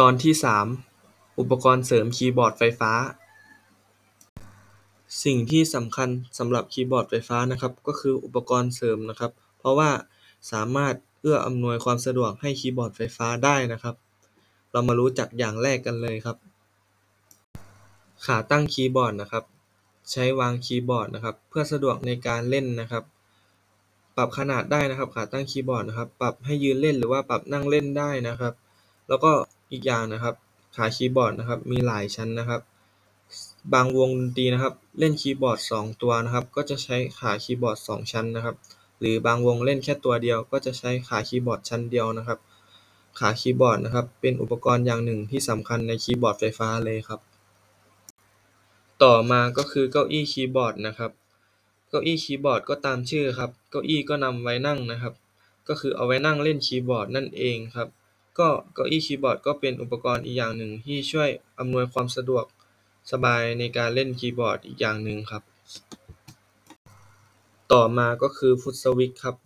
ตอนที่สามอุปกรณ์เสริมคีย์บอร์ดไฟฟ้า สิ่งที่สำคัญสำหรับคีย์บอร์ดไฟฟ้านะครับ ก็คืออุปกรณ์เสริมนะครับ เพราะว่าสามารถเอื้ออำนวยความสะดวกให้คีย์บอร์ดไฟฟ้าได้นะครับ เรามารู้จักอย่างแรกกันเลยครับ ขาตั้งคีย์บอร์ดนะครับ ใช้วางคีย์บอร์ดนะครับ เพื่อสะดวกในการเล่นนะครับ ปรับขนาดได้นะครับ ขาตั้งคีย์บอร์ดนะครับ ปรับให้ยืนเล่นหรือว่าปรับนั่งเล่นได้นะครับ แล้วก็ อีกอย่างนะครับขาคีย์บอร์ดนะครับมีหลายชั้นนะครับ บางวงดนตรีนะครับเล่นคีย์บอร์ดสองตัวนะครับก็จะใช้ขาคีย์บอร์ดสองชั้นนะครับ หรือบางวงเล่นแค่ตัวเดียว ก็จะใช้ขาคีย์บอร์ดชั้นเดียวนะครับ ขาคีย์บอร์ดนะครับเป็นอุปกรณ์อย่างหนึ่งที่สำคัญในคีย์บอร์ดไฟฟ้าเลยครับ ต่อมาก็คือเก้าอี้คีย์บอร์ดนะครับ เก้าอี้คีย์บอร์ดก็ตามชื่อครับ เก้าอี้ก็นำไว้นั่งนะครับ ก็คือเอาไว้นั่งเล่นคีย์บอร์ดนั่นเองครับ ก็เก้าอี้คีย์บอร์ดก็เป็นอุปกรณ์อีกอย่างหนึ่งที่ช่วยอำนวยความสะดวกสบายในการเล่นคีย์บอร์ดอีกอย่างหนึ่งครับ ต่อมาก็คือฟุตสวิตช์ครับ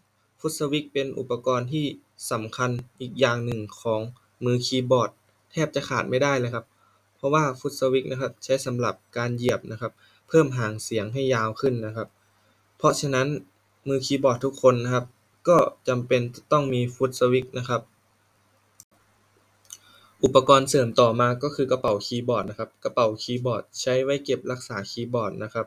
ฟุตสวิตช์เป็นอุปกรณ์ที่สำคัญอีกอย่างหนึ่งของมือคีย์บอร์ด แทบจะขาดไม่ได้เลยครับ เพราะว่าฟุตสวิตช์นะครับใช้สำหรับการเหยียบนะครับ เพิ่มห่างเสียงให้ยาวขึ้นนะครับ เพราะฉะนั้นมือคีย์บอร์ดทุกคนนะครับ ก็จำเป็นต้องมี footswitch นะครับ อุปกรณ์เสริมต่อมาก็คือกระเป๋าคีย์บอร์ดนะครับ กระเป๋าคีย์บอร์ดใช้ไว้เก็บรักษาคีย์บอร์ดนะครับ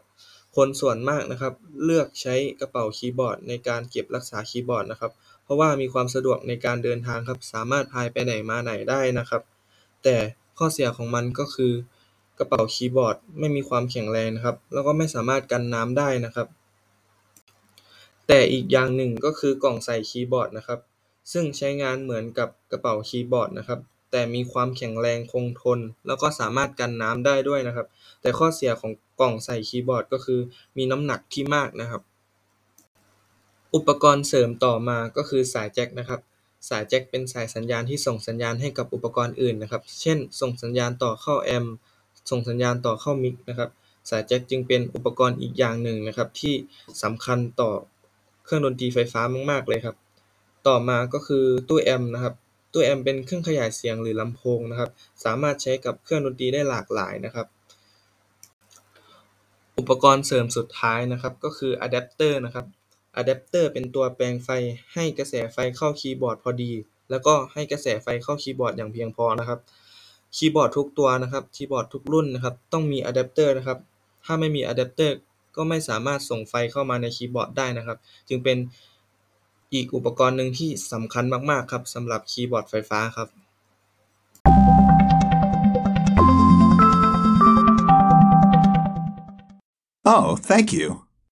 คนส่วนมากนะครับเลือกใช้กระเป๋าคีย์บอร์ดในการเก็บรักษาคีย์บอร์ดนะครับ เพราะว่ามีความสะดวกในการเดินทางครับ สามารถสะพายไปไหนมาไหนได้นะครับ แต่ข้อเสียของมันก็คือกระเป๋าคีย์บอร์ดไม่มีความแข็งแรงนะครับ แล้วก็ไม่สามารถกันน้ำได้นะครับ แต่อีกอย่างหนึ่งก็คือกล่องใส่คีย์บอร์ดนะครับ ซึ่งใช้งานเหมือนกับกระเป๋าคีย์บอร์ดนะครับ แต่มีความแข็งแรงคงทน แล้วก็สามารถกันน้ำได้ด้วยนะครับ แต่ข้อเสียของกล่องใส่คีย์บอร์ดก็คือมีน้ำหนักที่มากนะครับ อุปกรณ์เสริมต่อมาก็คือสายแจ็คนะครับสายแจ็คเป็นสายสัญญาณที่ส่งสัญญาณให้กับอุปกรณ์อื่นนะครับ เช่น ส่งสัญญาณต่อเข้าแอมส่งสัญญาณต่อเข้า mix นะครับ สายแจ็คจึงเป็นอุปกรณ์อีกอย่างหนึ่งนะครับ ที่สำคัญต่อเครื่องดนตรีไฟฟ้ามาก ๆ เลยครับ ต่อมาก็คือตู้แอมป์นะครับ ตู้แอมป์เป็นเครื่องขยายเสียงหรือลำโพงนะครับ สามารถใช้กับเครื่องดนตรีได้หลากหลายนะครับ อุปกรณ์เสริมสุดท้ายนะครับก็คืออะแดปเตอร์นะครับอะแดปเตอร์เป็นตัวแปลงไฟให้กระแสไฟเข้าคีย์บอร์ดพอดี แล้วก็ให้กระแสไฟเข้าคีย์บอร์ดอย่างเพียงพอนะครับ คีย์บอร์ดทุกตัวนะครับ คีย์บอร์ดทุกรุ่นนะครับ ต้องมีอะแดปเตอร์นะครับ ถ้าไม่มีอะแดปเตอร์ก็ไม่สามารถส่งไฟเข้ามาในคีย์บอร์ดได้นะครับ จึงเป็น อีกอุปกรณ์หนึ่งที่สำคัญมาก ๆ ครับสำหรับคีย์บอร์ดไฟฟ้าครับ Oh, thank you.